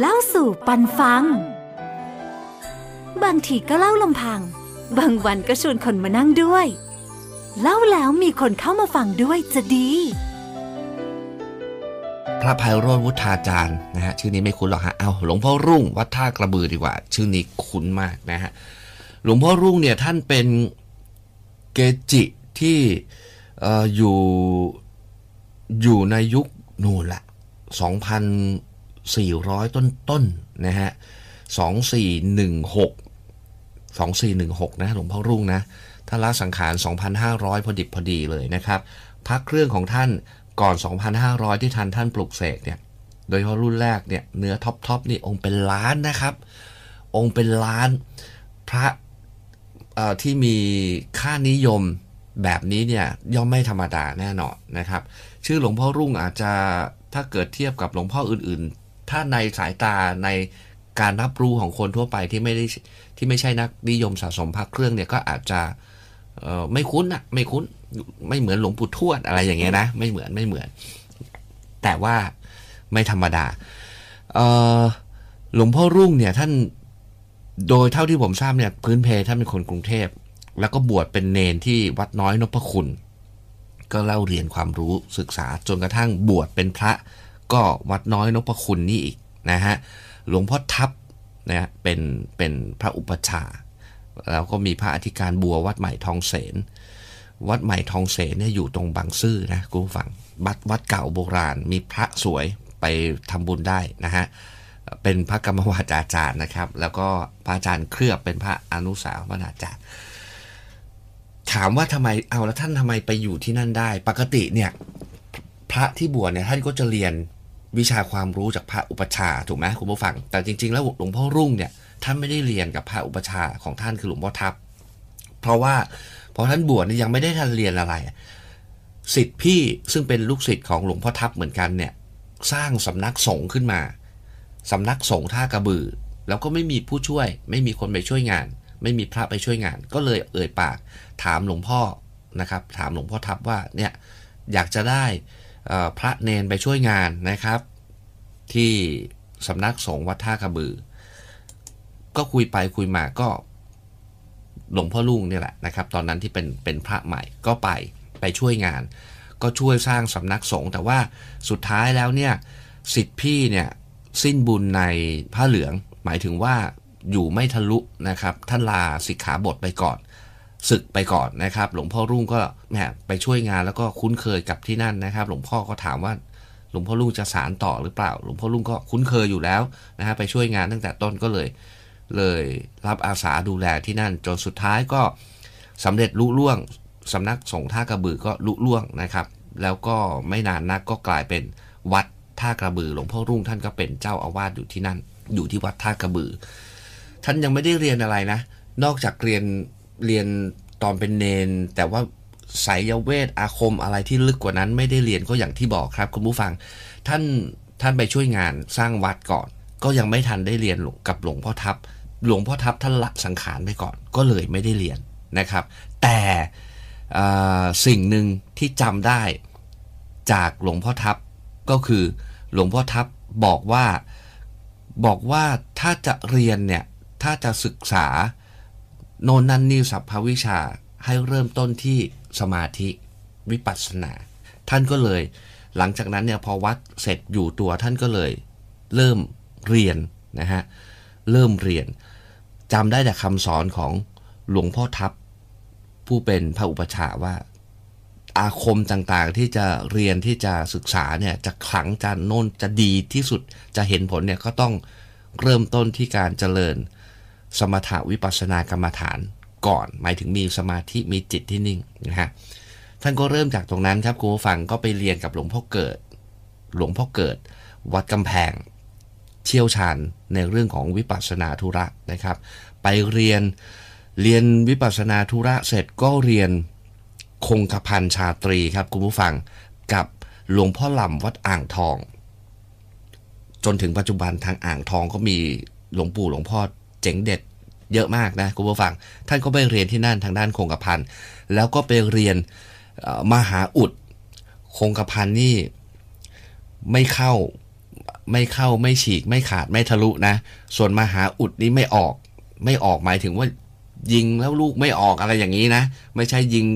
เล่าสู่ปันฟัง บางทีก็เล่าลำพัง บางวันก็ชวนคนมานั่งด้วย เล่าแล้วมีคนเข้ามาฟังด้วยจะดี พระภัยโรจน์วุฒาจารย์นะฮะชื่อนี้ไม่คุ้นหรอกฮะเอาหลวงพ่อรุ่งวัดท่ากระบือดีกว่า ชื่อนี้คุ้นมากนะฮะหลวงพ่อรุ่งเนี่ยท่านเป็นเกจิที่ออยู่อยู่ในยุคนู่นแหละ 400 ต้นต้นๆนะฮะ2416 2416 นะหลวงพ่อรุ่งนะท่านละสังขาร 2,500 พอดิบพอดีเลยนะครับพระเครื่องของท่านก่อน 2,500 ที่ทันท่านปลุกเสกเนี่ยโดยเฉพาะรุ่นแรกเนี่ยเนื้อ top top นี่องค์เป็นล้านนะครับ องค์เป็นล้านพระที่มีค่านิยมแบบนี้เนี่ยย่อมไม่ธรรมดาแน่นอนนะครับ ชื่อหลวงพ่อรุ่งอาจจะถ้าเกิดเทียบกับหลวงพ่ออื่นๆ ถ้าในสายตาในการรับรู้ของคนทั่วไปที่ไม่ได้ที่ไม่ใช่นักนิยมสะสมพระเครื่องเนี่ยก็อาจจะไม่คุ้นอะไม่คุ้นไม่เหมือนหลวงปู่ทวดอะไรอย่างเงี้ยนะไม่เหมือนไม่เหมือน แต่ว่าไม่ธรรมดาหลวงพ่อรุ่งเนี่ยท่านโดยเท่าที่ผมทราบเนี่ยพื้นเพท่านเป็นคนกรุงเทพ แล้วก็บวชเป็นเนนที่วัดน้อยนพคุณ ก็เล่าเรียนความรู้ศึกษาจนกระทั่งบวชเป็นพระ ก็วัดน้อยนพคุณนี่อีกนะฮะหลวงพ่อทับนะฮะเป็นเป็นพระอุปชาแล้วก็มีพระอธิการบัววัดใหม่ทองเสนวัดใหม่ทองเสนเนี่ยอยู่ตรงบางซื่อนะคุณผู้ฟังวัดวัดเก่าโบราณ มีพระสวยไปทำบุญได้นะฮะเป็นพระกรรมวาจาจารย์นะครับ แล้วก็พระอาจารย์เคลือบเป็นพระอนุสาวนาจารย์ ถามว่าทำไมเอาแล้วท่านทำไมไปอยู่ที่นั่นได้ ปกติเนี่ยพระที่บวชเนี่ยท่านก็จะเรียน วิชาความรู้จากพระอุปชาถูกไหมคุณผู้ฟัง แต่จริง ๆ แล้วหลวงพ่อรุ่งเนี่ยท่านไม่ได้เรียนกับพระอุปชาของท่านคือหลวงพ่อทับเพราะว่าพอท่านบวชนี่ยังไม่ได้ทันเรียนอะไรสิทธิ์พี่ซึ่งเป็นลูกศิษย์ของหลวงพ่อทับเหมือนกันเนี่ยสร้างสำนักสงฆ์ขึ้นมาสำนักสงฆ์ท่ากระบือ แล้วก็ไม่มีผู้ช่วย ไม่มีคนไปช่วยงาน ไม่มีพระไปช่วยงาน ก็เลยเอ่ยปากถามหลวงพ่อนะครับ ถามหลวงพ่อทับว่าเนี่ยอยากจะได้ พระเนนไปช่วยงานนะครับ ที่สำนักสงฆ์วัดท่ากระบือ ก็คุยไปคุยมาก็หลวงพ่อลุงเนี่ยแหละนะครับ ตอนนั้นที่เป็นเป็นพระใหม่ก็ไปไปช่วยงาน ก็ช่วยสร้างสำนักสงฆ์แต่ว่าสุดท้ายแล้วเนี่ยสิทธิพี่เนี่ยสิ้นบุญในผ้าเหลือง หมายถึงว่าอยู่ไม่ทะลุนะครับ ท่านลาสิกขาบทไปก่อน ศึกไปก่อนนะครับ หลวงพ่อรุ่งก็แหมไปช่วยงานแล้วก็คุ้นเคยกับที่นั่นนะครับ หลวงพ่อก็ถามว่าหลวงพ่อรุ่งจะสารต่อหรือเปล่า หลวงพ่อรุ่งก็คุ้นเคยอยู่แล้วนะฮะไปช่วยงานตั้งแต่ต้นก็เลย เลยรับอาสาดูแลที่นั่น จนสุดท้ายก็สำเร็จลุล่วงสำนักสงฆ์ท่ากระบือก็ลุล่วงนะครับ แล้วก็ไม่นานนักก็กลายเป็นวัดท่ากระบือ หลวงพ่อรุ่งท่านก็เป็นเจ้าอาวาสอยู่ที่นั่น อยู่ที่วัดท่ากระบือ ท่านยังไม่ได้เรียนอะไรนะ นอกจากเรียน เรียนตอนเป็นเนน แต่ว่าไสยเวทอาคมอะไรที่ลึกกว่านั้นไม่ได้เรียนก็อย่างที่บอกครับคุณผู้ฟัง ท่านท่านไปช่วยงานสร้างวัดก่อน ก็ยังไม่ทันได้เรียนกับหลวงพ่อทับหลวงพ่อทับท่านละสังขารไปก่อน ก็เลยไม่ได้เรียนนะครับ แต่สิ่งหนึ่งที่จำได้จากหลวงพ่อทับก็คือหลวงพ่อทับบอกว่าบอกว่าถ้าจะเรียนเนี่ยถ้าจะศึกษา โนนนันนี่สัพพวิชาให้เริ่มต้นที่สมาธิวิปัสสนา ท่านก็เลย หลังจากนั้นเนี่ยพอวัดเสร็จอยู่ตัวท่านก็เลย เริ่มเรียนนะฮะเริ่มเรียนจำได้แต่คำสอนของหลวงพ่อทับผู้เป็นพระอุปชฌาว่า อาคมต่างๆที่จะเรียนที่จะศึกษาเนี่ยจะขลังจะโน่นจะดีที่สุดจะเห็นผลเนี่ยก็ต้องเริ่มต้นที่การเจริญ สมถาวิปัสสนากรรมฐานก่อน หมายถึงมีสมาธิมีจิตที่นิ่งนะฮะท่านก็เริ่มจากตรงนั้นครับคุณผู้ฟังก็ไปเรียนกับหลวงพ่อเกิด หลวงพ่อเกิด วัดกำแพง เชี่ยวชาญในเรื่องของวิปัสสนาธุระนะครับ ไปเรียนเรียนวิปัสสนาธุระเสร็จก็เรียนคงกระพันชาตรีครับคุณผู้ฟังกับหลวงพ่อหล่ำวัดอ่างทอง จนถึงปัจจุบันทางอ่างทองก็มีหลวงปู่หลวงพ่อ จ๋งเด็ดเยอะมากนะคุณผู้ฟัง ท่านก็ไปเรียนที่นั่นทางด้านคงกระพันแล้วก็ไปเรียนมหาอุดคงกระพันนี่ไม่เข้าไม่เข้าไม่ฉีกไม่ขาดไม่ทะลุนะ ส่วนมหาอุดนี้ไม่ออก ไม่ออกหมายถึงว่า ยิงแล้วลูกไม่ออกอะไรอย่างนี้นะ ไม่ใช่ยิง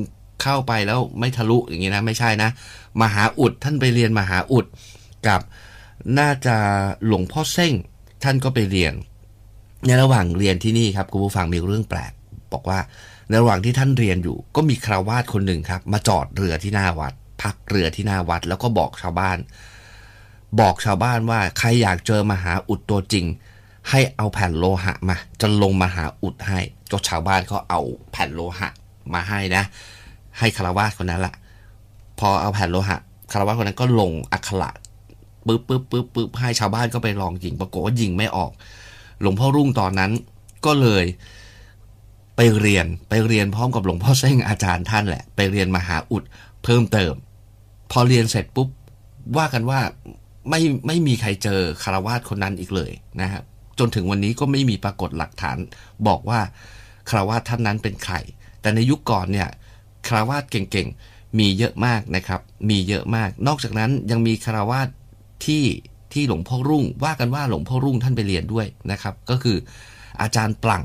เข้าไปแล้วไม่ทะลุอย่างนี้นะ ไม่ใช่นะ มหาอุดท่านไปเรียนมหาอุดกับน่าจะหลวงพ่อเส้งท่านก็ไปเรียน ในระหว่างเรียนที่นี่ครับคุณผู้ฟังมีเรื่องแปลก บอกว่าในระหว่างที่ท่านเรียนอยู่ ก็มีคราวาสคนหนึ่งครับ มาจอดเรือที่หน้าวัด พักเรือที่หน้าวัด แล้วก็บอกชาวบ้าน บอกชาวบ้านว่าใครอยากเจอมหาอุดตัวจริง ให้เอาแผ่นโลหะมา จะลงมหาอุดให้ก็ชาวบ้านเขาเอาแผ่นโลหะมาให้นะ ให้คารวาสคนนั้นแหละพอเอาแผ่นโลหะคารวาสคนนั้นก็ลงอักขระปึ๊บปึ๊บปึ๊บปึ๊บให้ชาวบ้านก็ไปลองยิงปรากฏว่ายิงไม่ออก หลวงพ่อรุ่งตอนนั้นก็เลยไปเรียนไปเรียนพร้อมกับหลวงพ่อเส้งอาจารย์ท่านแหละ ไปเรียนมหาอุดเพิ่มเติม พอเรียนเสร็จปุ๊บว่ากันว่าไม่ไม่มีใครเจอคารวาสคนนั้นอีกเลยนะครับจนถึงวันนี้ก็ไม่มีปรากฏหลักฐาน บอกว่าคารวาสท่านนั้นเป็นใคร แต่ในยุคก่อนเนี่ยคารวาสเก่งๆมีเยอะมากนะครับ มีเยอะมาก นอกจากนั้นยังมีคารวาสที่ ที่หลวงพ่อรุ่ง ว่ากันว่าหลวงพ่อรุ่งท่านไปเรียนด้วยนะครับ ก็คืออาจารย์ปลัง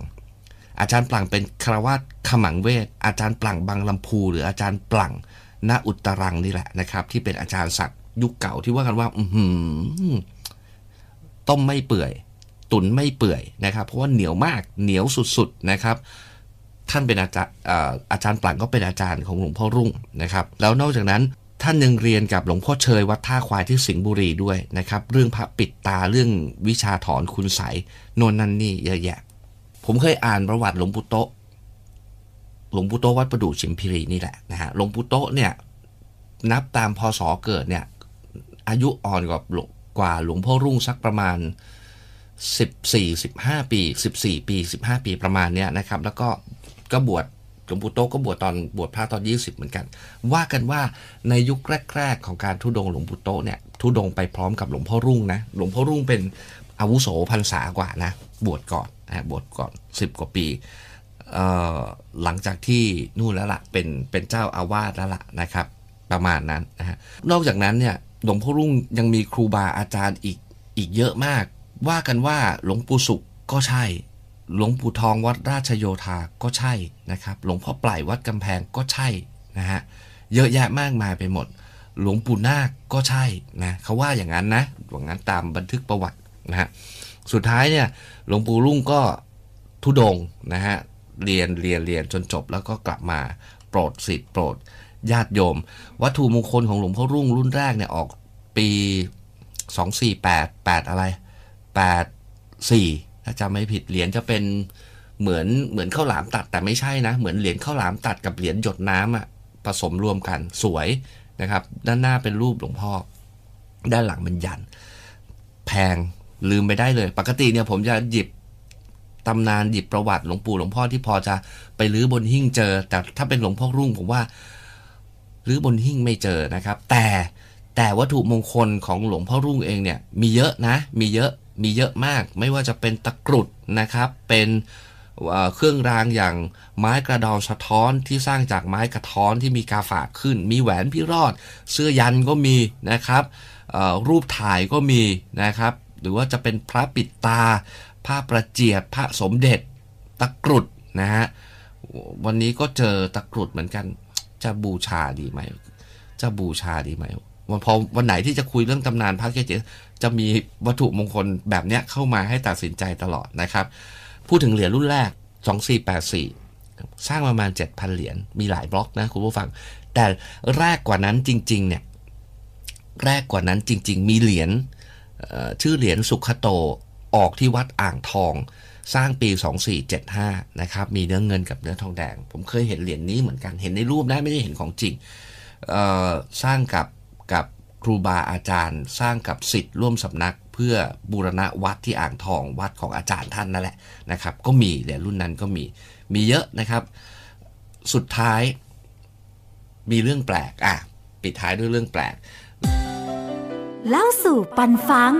อาจารย์ปลังเป็นคารวาสขมังเวทอาจารย์ปลังบางลำพู หรืออาจารย์ปลังณอุตรังนี่แหละนะครับ ที่เป็นอาจารย์ศักดิ์ยุคเก่าที่ว่ากันว่า อืต้มไม่เปื่อย ตุนไม่เปื่อยนะครับ เพราะว่าเหนียวมากเหนียวสุดๆนะครับ ท่านเป็นอาจารย์อาจารย์ปลังก็เป็นอาจารย์ของหลวงพ่อรุ่งนะครับ แล้วนอกจากนั้น ท่านยังเรียนกับหลวงพ่อเชยวัดท่าควายที่สิงห์บุรีด้วยนะครับ เรื่องพระปิดตาเรื่องวิชาถอนคุณใสโน่นนั่นนี่เยอะแยะ ผมเคยอ่านประวัติหลวงปู่โตหลวงปู่โตวัดประดู่ชิมพิรีนี่แหละนะฮะหลวงปู่โตเนี่ย นับตามพศเกิดเนี่ย อายุอ่อนกว่ากว่าหลวงพ่อรุ่งสักประมาณ 14 15 ปี 14 ปี 15 ปีประมาณเนี้ยนะครับ แล้วก็ก็บวช หลวงปู่โตก็บวชตอนบวชพระตอน 20 เหมือนกัน ว่ากันว่าในยุคแรก ๆ ของการทุดงหลวงปู่โตเนี่ยทุดงไปพร้อมกับหลวงพ่อรุ่งนะหลวงพ่อรุ่งเป็นอาวุโสพรรษากว่านะบวชก่อนนะบวชก่อน 10 กว่าปีหลังจากที่นู่นแล้วละ่ะเป็นเป็นเจ้าอาวาสแล้วล่ะนะครับ ประมาณนั้นนะฮะนอกจากนั้นเนี่ยหลวงพ่อรุ่งยังมีครูบาอาจารย์อีกอีกเยอะมาก ว่ากันว่าหลวงปู่สุขก็ใช่ หลวงปู่ทองวัดราชโยธาก็ใช่นะครับ หลวงพ่อปล่ายวัดกำแพงก็ใช่นะฮะเยอะแยะมากมายไปหมด หลวงปู่นาคก็ใช่นะเขาว่าอย่างนั้นนะอย่างนั้นตามบันทึกประวัตินะฮะสุดท้ายเนี่ยหลวงปู่รุ่งก็ทุดงนะฮะเรียนเรียนเรียนจนจบแล้วก็กลับมาโปรดสิทธิ์โปรดญาติโยม วัตถุมงคลของหลวงพ่อรุ่งรุ่นแรกเนี่ยออกปี 2488 8 อะไร 84 ถ้าจำไม่ผิดเหรียญจะเป็นเหมือนเหมือนข้าวหลามตัดแต่ไม่ใช่นะ เหมือนเหรียญข้าวหลามตัดกับเหรียญหยดน้ำอะผสมรวมกันสวยนะครับ ด้านหน้าเป็นรูปหลวงพ่อ ด้านหลังเป็นยัน แพงลืมไปได้เลย ปกติเนี่ยผมจะหยิบตำนานหยิบประวัติหลวงปู่หลวงพ่อที่พอจะไปรื้อบนหิ้งเจอ แต่ถ้าเป็นหลวงพ่อรุ่งผมว่ารื้อบนหิ้งไม่เจอนะครับ แต่แต่วัตถุมงคลของหลวงพ่อรุ่งเองเนี่ย มีเยอะนะ มีเยอะ มีเยอะมาก ไม่ว่าจะเป็นตะกรุดนะครับ เป็นเครื่องรางอย่างไม้กระดองสะท้อนที่สร้างจากไม้กระท้อนที่มีกาฝากขึ้น มีแหวนพิรอด เสื้อยันก็มีนะครับรูปถ่ายก็มีนะครับ หรือว่าจะเป็นพระปิดตาผ้าประเจียดพระสมเด็จตะกรุดนะฮะวันนี้ก็เจอตะกรุดเหมือนกัน จะบูชาดีไหม จะบูชาดีไหม วันพอวันไหนที่จะคุยเรื่องตำนานพระเกจิจะมีวัตถุมงคลแบบเนี้ยเข้ามาให้ตัดสินใจตลอดนะครับ พูดถึงเหรียญรุ่นแรก 2484 สร้างประมาณ 7,000 เหรียญมีหลายบล็อกนะคุณผู้ฟัง แต่แรกกว่านั้นจริง ๆ เนี่ย แรกกว่านั้นจริง ๆ มีเหรียญชื่อเหรียญสุขโตออกที่วัดอ่างทองสร้างปี 2475 นะครับ มีเนื้อเงินกับเนื้อทองแดง ผมเคยเห็นเหรียญนี้เหมือนกัน เห็นในรูปนะ ไม่ได้เห็นของจริง สร้างกับ กับครูบาอาจารย์ สร้างกับสิทธิ์ร่วมสำนัก เพื่อบูรณะวัดที่อ่างทองวัดของอาจารย์ท่านนั่นแหละนะครับ ก็มีเหรียญรุ่นนั้นก็มีมีเยอะนะครับ สุดท้ายมีเรื่องแปลกอะปิดท้ายด้วยเรื่องแปลกเล่าสู่ปันฟัง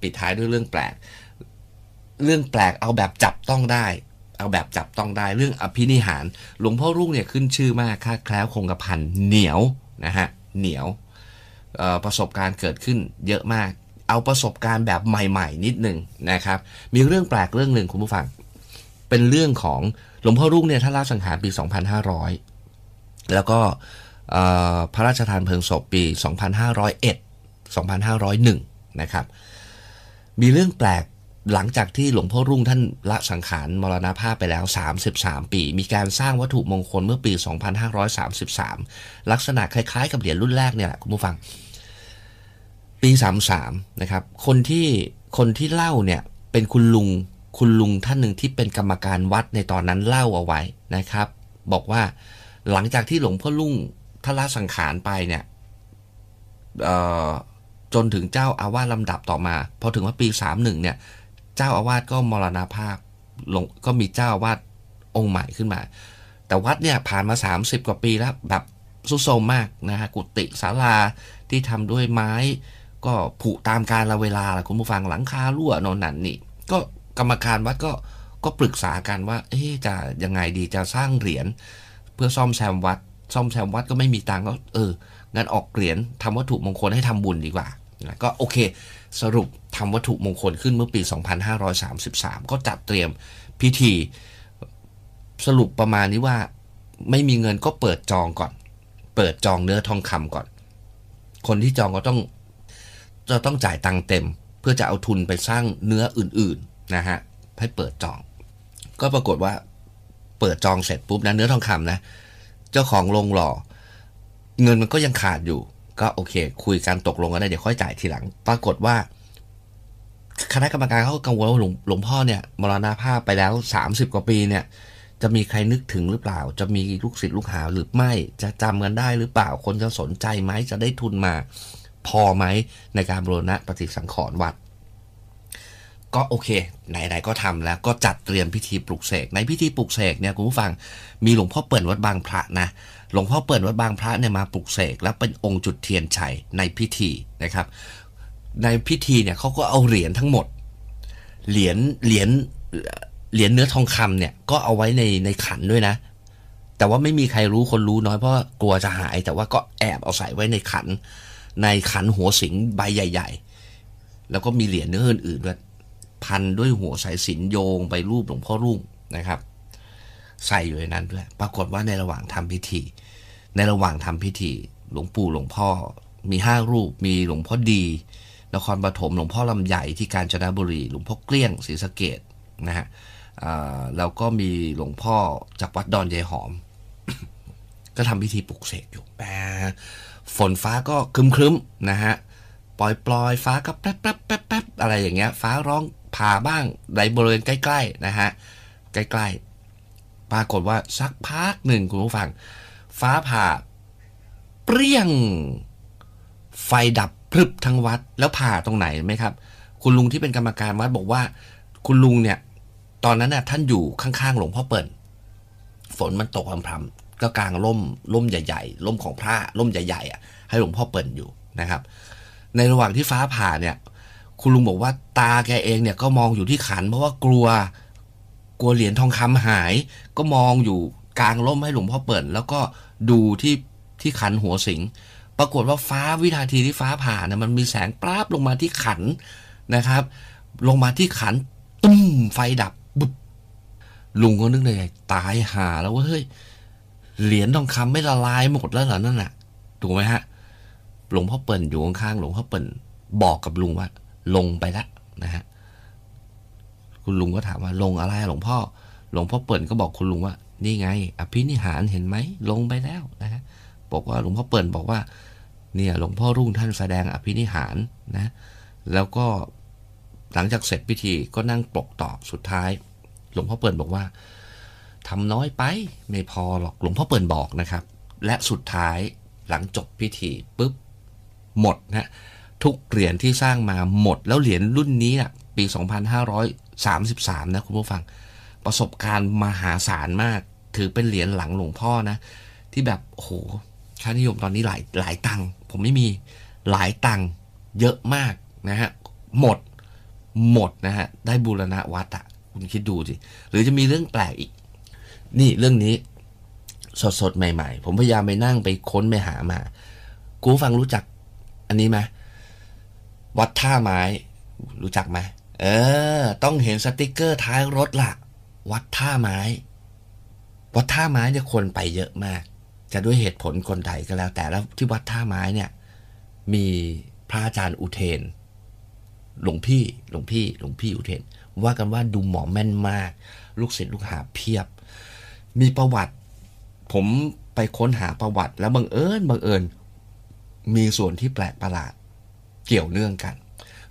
ปิดท้ายด้วยเรื่องแปลก เรื่องแปลกเอาแบบจับต้องได้ เอาแบบจับต้องได้เรื่องอภินิหาร หลวงพ่อรุ่งเนี่ยขึ้นชื่อมากค่าแคล้วคงกระพันเหนียวนะฮะเหนียวประสบการณ์เกิดขึ้นเยอะมาก เอาประสบการณ์แบบใหม่ ๆ นิดหนึ่งนะครับ มีเรื่องแปลกเรื่องหนึ่งคุณผู้ฟัง เป็นเรื่องของหลวงพ่อรุ่งเนี่ยท่านลาสังหารปี 2500 แล้วก็พระราชทานเพลิงศพปี 2501 2501 นะครับ มีเรื่องแปลก หลังจากที่หลวงพ่อรุ่งท่านละสังขารมรณภาพไปแล้ว 33 ปี มีการสร้างวัตถุมงคลเมื่อปี 2533 ลักษณะคล้ายๆ กับเหรียญรุ่นแรกเนี่ยแหละคุณผู้ฟัง ปี 33 นะครับ คนที่คนที่เล่าเนี่ยเป็นคุณลุงคุณลุงท่านหนึ่งที่เป็นกรรมการวัดในตอนนั้นเล่าเอาไว้นะครับ บอกว่าหลังจากที่หลวงพ่อรุ่งท่านละสังขารไปเนี่ยจนถึงเจ้าอาวาสลำดับต่อมา พอถึงว่าปี 31เนี่ย เจ้าอาวาสก็มรณภาพลงก็มีเจ้าอาวาสองค์ใหม่ขึ้นมา แต่วัดเนี่ยผ่านมา 30 กว่าปีแล้วแบบสุดโทมมากนะฮะกุฏิศาลาที่ทำด้วยไม้ ก็ผุตามการละเวลาละคุณผู้ฟังหลังคารั่วโนนนั่นนี่ก็กรรมการวัดก็ก็ปรึกษากันว่า เอ๊จะยังไงดีจะสร้างเหรียญเพื่อซ่อมแซมวัด ซ่อมแซมวัดก็ไม่มีตังก็เอองั้นออกเหรียญทำวัตถุมงคลให้ทำบุญดีกว่านะก็โอเค สรุปทำวัตถุมงคลขึ้นเมื่อปี 2533 ก็จัดเตรียมพิธีสรุปประมาณนี้ว่าไม่มีเงินก็เปิดจองก่อน เปิดจองเนื้อทองคำก่อน คนที่จองก็ต้องจะต้องจ่ายตังค์เต็ม เพื่อจะเอาทุนไปสร้างเนื้ออื่นๆนะฮะให้เปิดจอง ก็ปรากฏว่าเปิดจองเสร็จปุ๊บนะเนื้อทองคำนะ เจ้าของลงหล่อ เงินมันก็ยังขาดอยู่ ก็โอเค คุยกันตกลงกันได้เดี๋ยวค่อยจ่ายทีหลัง ปรากฏว่า คณะกรรมการเขากังวลว่าหลวงหลวงพ่อเนี่ยมรณภาพไปแล้ว 30 กว่าปีเนี่ย จะมีใครนึกถึงหรือเปล่า จะมีลูกศิษย์ลูกหาหรือไม่จะจำกันได้หรือเปล่าคนจะสนใจไหมจะได้ทุนมา พอไหมในการบรณะปฏิสังขรณ์วัด ก็โอเค ไหนๆก็ทำแล้วก็จัดเตรียมพิธีปลุกเสกในพิธีปลุกเสกเนี่ยคุณผู้ฟังมีหลวงพ่อเปิ่นวัดบางพระนะหลวงพ่อเปิ่นวัดบางพระเนี่ยมาปลุกเสกแล้วเป็นองค์จุดเทียนชัยในพิธีนะครับ ในพิธีเนี่ยเขาก็เอาเหรียญทั้งหมด เหรียญเหรียญเหรียญเนื้อทองคำเนี่ยก็เอาไว้ในในขันด้วยนะ แต่ว่าไม่มีใครรู้คนรู้น้อยเพราะกลัวจะหาย แต่ว่าก็แอบเอาใส่ไว้ในขัน ในขันหัวสิงใบใหญ่ ๆ แล้วก็มีเหรียญเนื้ออื่นๆด้วย พันด้วยหัวสายสิญโยงไปรูปหลวงพ่อรุ่งนะครับ ใส่อยู่ในนั้นด้วย ปรากฏว่าในระหว่างทำพิธี ในระหว่างทำพิธี หลวงปู่หลวงพ่อมีห้ารูป มีหลวงพ่อดี นครปฐมหลวงพ่อลำใหญ่ที่กาญจนบุรี หลวงพ่อเกลี้ยงศรีสะเกดนะฮะแล้วก็มีหลวงพ่อจากวัดดอนยายหอม ก็ทำพิธีปลุกเสกอยู่แต่ฝนฟ้าก็ครึ้มๆนะฮะปล่อยปลอยฟ้าก็แป๊บแป๊บแป๊บแป๊บอะไรอย่างเงี้ย ฟ้าร้อง ผ่าบ้างในบริเวณใกล้ ๆ นะฮะ ใกล้ ๆ ปรากฏว่าสักพักหนึ่งคุณผู้ฟัง ฟ้าผ่า เปรี้ยง ไฟดับพรึบทั้งวัด แล้วผ่าตรงไหนไหมครับ คุณลุงที่เป็นกรรมการวัดบอกว่า คุณลุงเนี่ย ตอนนั้นน่ะท่านอยู่ข้างๆหลวงพ่อเปิ่นฝนมันตกพรำๆก็กลางร่มร่มใหญ่ ๆ ร่มของพระร่มใหญ่ๆอะให้หลวงพ่อเปิ่นอยู่นะครับ ในระหว่างที่ฟ้าผ่าเนี่ย คุณลุงบอกว่าตาแกเองเนี่ยก็มองอยู่ที่ขัน เพราะว่ากลัว กลัวเหรียญทองคำหาย ก็มองอยู่กลางร่มให้หลวงพ่อเปิ่นแล้วก็ดูที่ที่ขันหัวสิง ปรากฏว่าฟ้าวินาทีที่ฟ้าผ่านี่ยมันมีแสงปราบลงมาที่ขันนะครับ ลงมาที่ขันตุ้มไฟดับบึบลุงก็นึกในใจตายหาแล้วเว้ยเฮ้ยเหรียญทองคำไม่ละลายหมดแล้วเหรอนั่นน่ะถูกไหมฮะหลวงพ่อเปิ่นอยู่ข้างๆหลวงพ่อเปิ่นบอกกับลุงว่า ลงไปแล้วนะฮะคุณลุงก็ถามว่าลงอะไรหลวงพ่อ หลวงพ่อเปิ่นก็บอกคุณลุงว่า นี่ไง อภินิหารเห็นไหมลงไปแล้วนะฮะบอกว่าหลวงพ่อเปิ่นบอกว่า เนี่ย หลวงพ่อรุ่งท่านแสดงอภินิหารนะ แล้วก็หลังจากเสร็จพิธีก็นั่งปลกต่อสุดท้าย หลวงพ่อเปิ่นบอกว่าทำน้อยไปไม่พอหรอกหลวงพ่อเปิ่นบอกนะครับ และสุดท้ายหลังจบพิธีปุ๊บหมดนะ ทุกเหรียญที่สร้างมาหมด แล้วเหรียญรุ่นนี้นะปี 2533 นะคุณผู้ฟัง ประสบการณ์มหาศาลมาก ถือเป็นเหรียญหลังหลวงพ่อนะ ที่แบบโอ้โหค่านิยมตอนนี้หลายหลายตังค์ผมไม่มีหลายตังค์เยอะมากนะฮะ หมดหมดนะฮะ ได้บูรณะวัดอะคุณคิดดูสิ หรือจะมีเรื่องแปลกอีก นี่เรื่องนี้ สดๆใหม่ ๆ ผมพยายามไปนั่งไปค้นไปหามา กูฟังรู้จักอันนี้ไหม วัดท่าไม้ รู้จักไหมเออ ต้องเห็นสติกเกอร์ท้ายรถละวัดท่าไม้ วัดท่าไม้เนี่ยคนไปเยอะมาก จะด้วยเหตุผลคนใดก็แล้ว แต่แล้วที่วัดท่าไม้เนี่ย มีพระอาจารย์อุเทน หลวงพี่ หลวงพี่ หลวงพี่อุเทน ว่ากันว่าดูหมอแม่นมาก ลูกศิษย์ลูกหาเพียบ มีประวัติ ผมไปค้นหาประวัติ แล้วบังเอิญบังเอิญ มีส่วนที่แปลกประหลาด เกี่ยวเนื่องกัน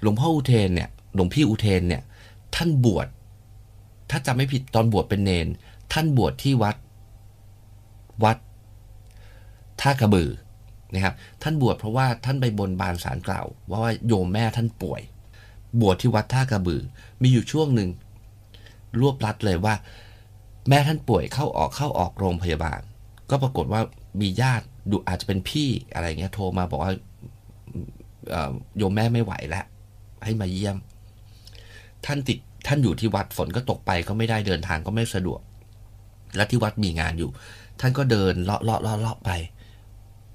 หลวงพ่ออุเทนเนี่ยหลวงพี่อุเทนเนี่ยท่านบวชถ้าจำไม่ผิดตอนบวชเป็นเนน ท่านบวชที่วัด วัดท่ากระบือนะครับ ท่านบวชเพราะว่าท่านไปบนบานสารกล่าว ว่าว่าโยมแม่ท่านป่วย บวชที่วัดท่ากระบือ มีอยู่ช่วงหนึ่งรวบรัดเลยว่า แม่ท่านป่วยเข้าออกเข้าออกโรงพยาบาล ก็ปรากฏว่ามีญาติดูอาจจะเป็นพี่อะไรเงี้ยโทรมาบอกว่า โยมแม่ไม่ไหวแล้วให้มาเยี่ยม ท่านติดท่านอยู่ที่วัดฝนก็ตกไปก็ไม่ได้เดินทางก็ไม่สะดวก และที่วัดมีงานอยู่ ท่านก็เดินเลาะเลาะเลาะเลาะไป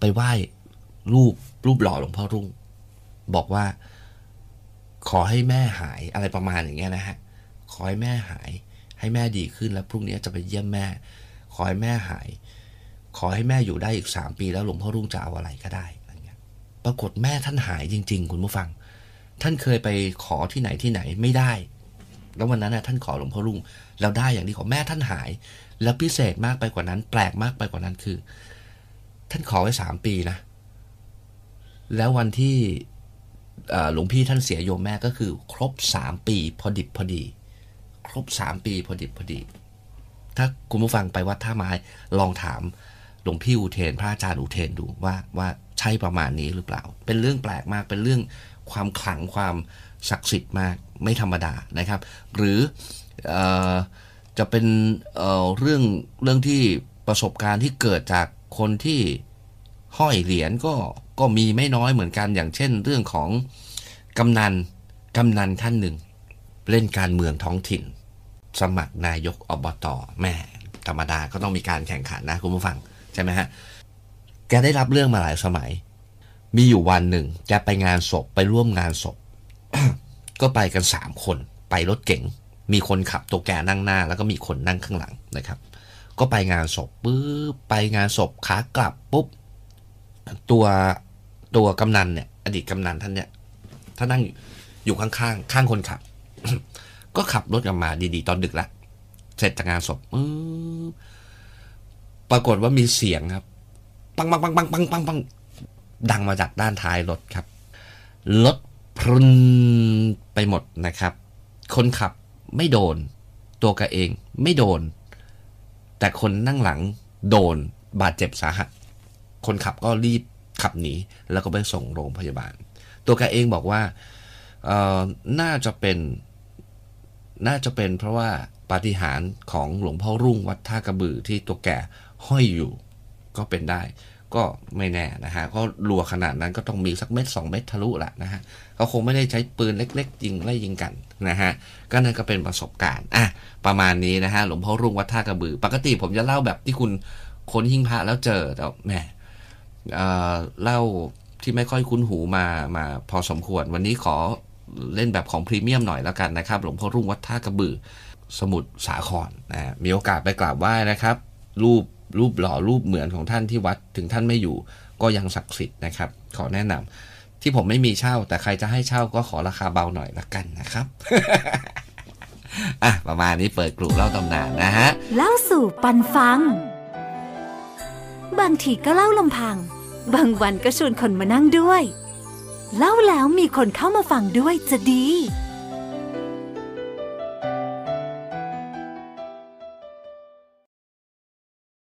ไปไหว้รูปรูปหล่อหลวงพ่อรุ่ง บอกว่า ขอให้แม่หายอะไรประมาณอย่างเงี้ยนะฮะขอให้แม่หาย ให้แม่ดีขึ้นแล้วพรุ่งนี้จะไปเยี่ยมแม่ ขอให้แม่หาย ขอให้แม่อยู่ได้อีกสามปีแล้วหลวงพ่อรุ่งจะเอาอะไรก็ได้ ปรากฏแม่ท่านหายจริง ๆ คุณผู้ฟัง ท่านเคยไปขอที่ไหนที่ไหนไม่ได้ แล้ววันนั้นนะท่านขอหลวงพ่อรุ่งแล้วได้อย่างที่ขอแม่ท่านหาย แล้วพิเศษมากไปกว่านั้น แปลกมากไปกว่านั้นคือ ท่านขอไว้สามปีนะ แล้ววันที่หลวงพี่ท่านเสียโยมแม่ก็คือ ครบสามปี พอดิบพอดี ครบสามปีพอดิบพอดี ถ้าคุณผู้ฟังไปวัดท่าไม้ลองถามหลวงพี่อุเทน พระอาจารย์อุเทนดูว่าว่า ใช่ประมาณนี้หรือเปล่า เป็นเรื่องแปลกมากเป็นเรื่องความขลังความศักดิ์สิทธิ์มากไม่ธรรมดานะครับ หรืออจะเป็นเเรื่องเรื่องที่ประสบการณ์ที่เกิดจากคนที่ห้อยเหรียญก็ก็มีไม่น้อยเหมือนกันอย่างเช่น เรื่องของกำนันกำนันท่านหนึ่ง เล่นการเมืองท้องถิ่น สมัครนายกอบตแม่ธรรมดาก็ต้องมีการแข่งขันนะคุณผู้ฟัง ใช่ไหมฮะ กได้รับเรื่องมาหลายสมัย มีอยู่วันหนึ่ง แกไปงานศพไปร่วมงานศพ ก็ไปกันสามคน ไปรถเก๋ง มีคนขับตัวแกนั่งหน้า แล้วก็มีคนนั่งข้างหลังนะครับ ก็ไปงานศพปุ๊บไปงานศพขากลับปุ๊บตัวตัวกำนันเนี่ย อดีตกำนันท่านเนี่ยท่านนั่งอยู่ข้างๆข้างคนขับ ก็ขับรถกลับมาดีๆ ตอนดึกละเสร็จจากงานศพปรากฏว่ามีเสียงครับ ปังปังปังปังปังปังปังดังมาจากด้านท้ายรถครับรถพรุนไปหมดนะครับ คนขับไม่โดน ตัวแกเองไม่โดน แต่คนนั่งหลังโดนบาดเจ็บสาหัส คนขับก็รีบขับหนีแล้วก็ไปส่งโรงพยาบาล ตัวแกเองบอกว่าน่าจะเป็น น่าจะเป็นเพราะว่าปาฏิหาริย์ของหลวงพ่อรุ่งวัดท่ากระบือที่ตัวแก่ห้อยอยู่ ก็เป็นได้ ก็ไม่แน่นะฮะก็รัวขนาดนั้นก็ต้องมีสักเม็ดสองเม็ดทะลุละนะฮะเขาคงไม่ได้ใช้ปืนเล็ก ๆ ยิงไล่ยิงกันนะฮะก็นั่นก็เป็นประสบการณ์อะประมาณนี้นะฮะหลวงพ่อรุ่งวัดท่ากระบือ ปกติผมจะเล่าแบบที่คุณค้นหิ้งพระแล้วเจอแต่แหมเอ่อเล่าที่ไม่ค่อยคุ้นหูมามาพอสมควร วันนี้ขอเล่นแบบของพรีเมียมหน่อยแล้วกันนะครับ หลวงพ่อรุ่งวัดท่ากระบือ สมุทรสาครนะมีโอกาสไปกราบไหว้นะครับ รูป รูปหล่อรูปเหมือนของท่านที่วัด ถึงท่านไม่อยู่ก็ยังศักดิ์สิทธิ์นะครับ ขอแนะนำที่ผมไม่มีเช่า แต่ใครจะให้เช่าก็ขอราคาเบาหน่อยละกันนะครับอะประมาณนี้เปิดกลุ่มเล่าตำนานนะฮะ เล่าสู่ปันฟัง บางทีก็เล่าลำพัง บางวันก็ชวนคนมานั่งด้วย เล่าแล้วมีคนเข้ามาฟังด้วยจะดี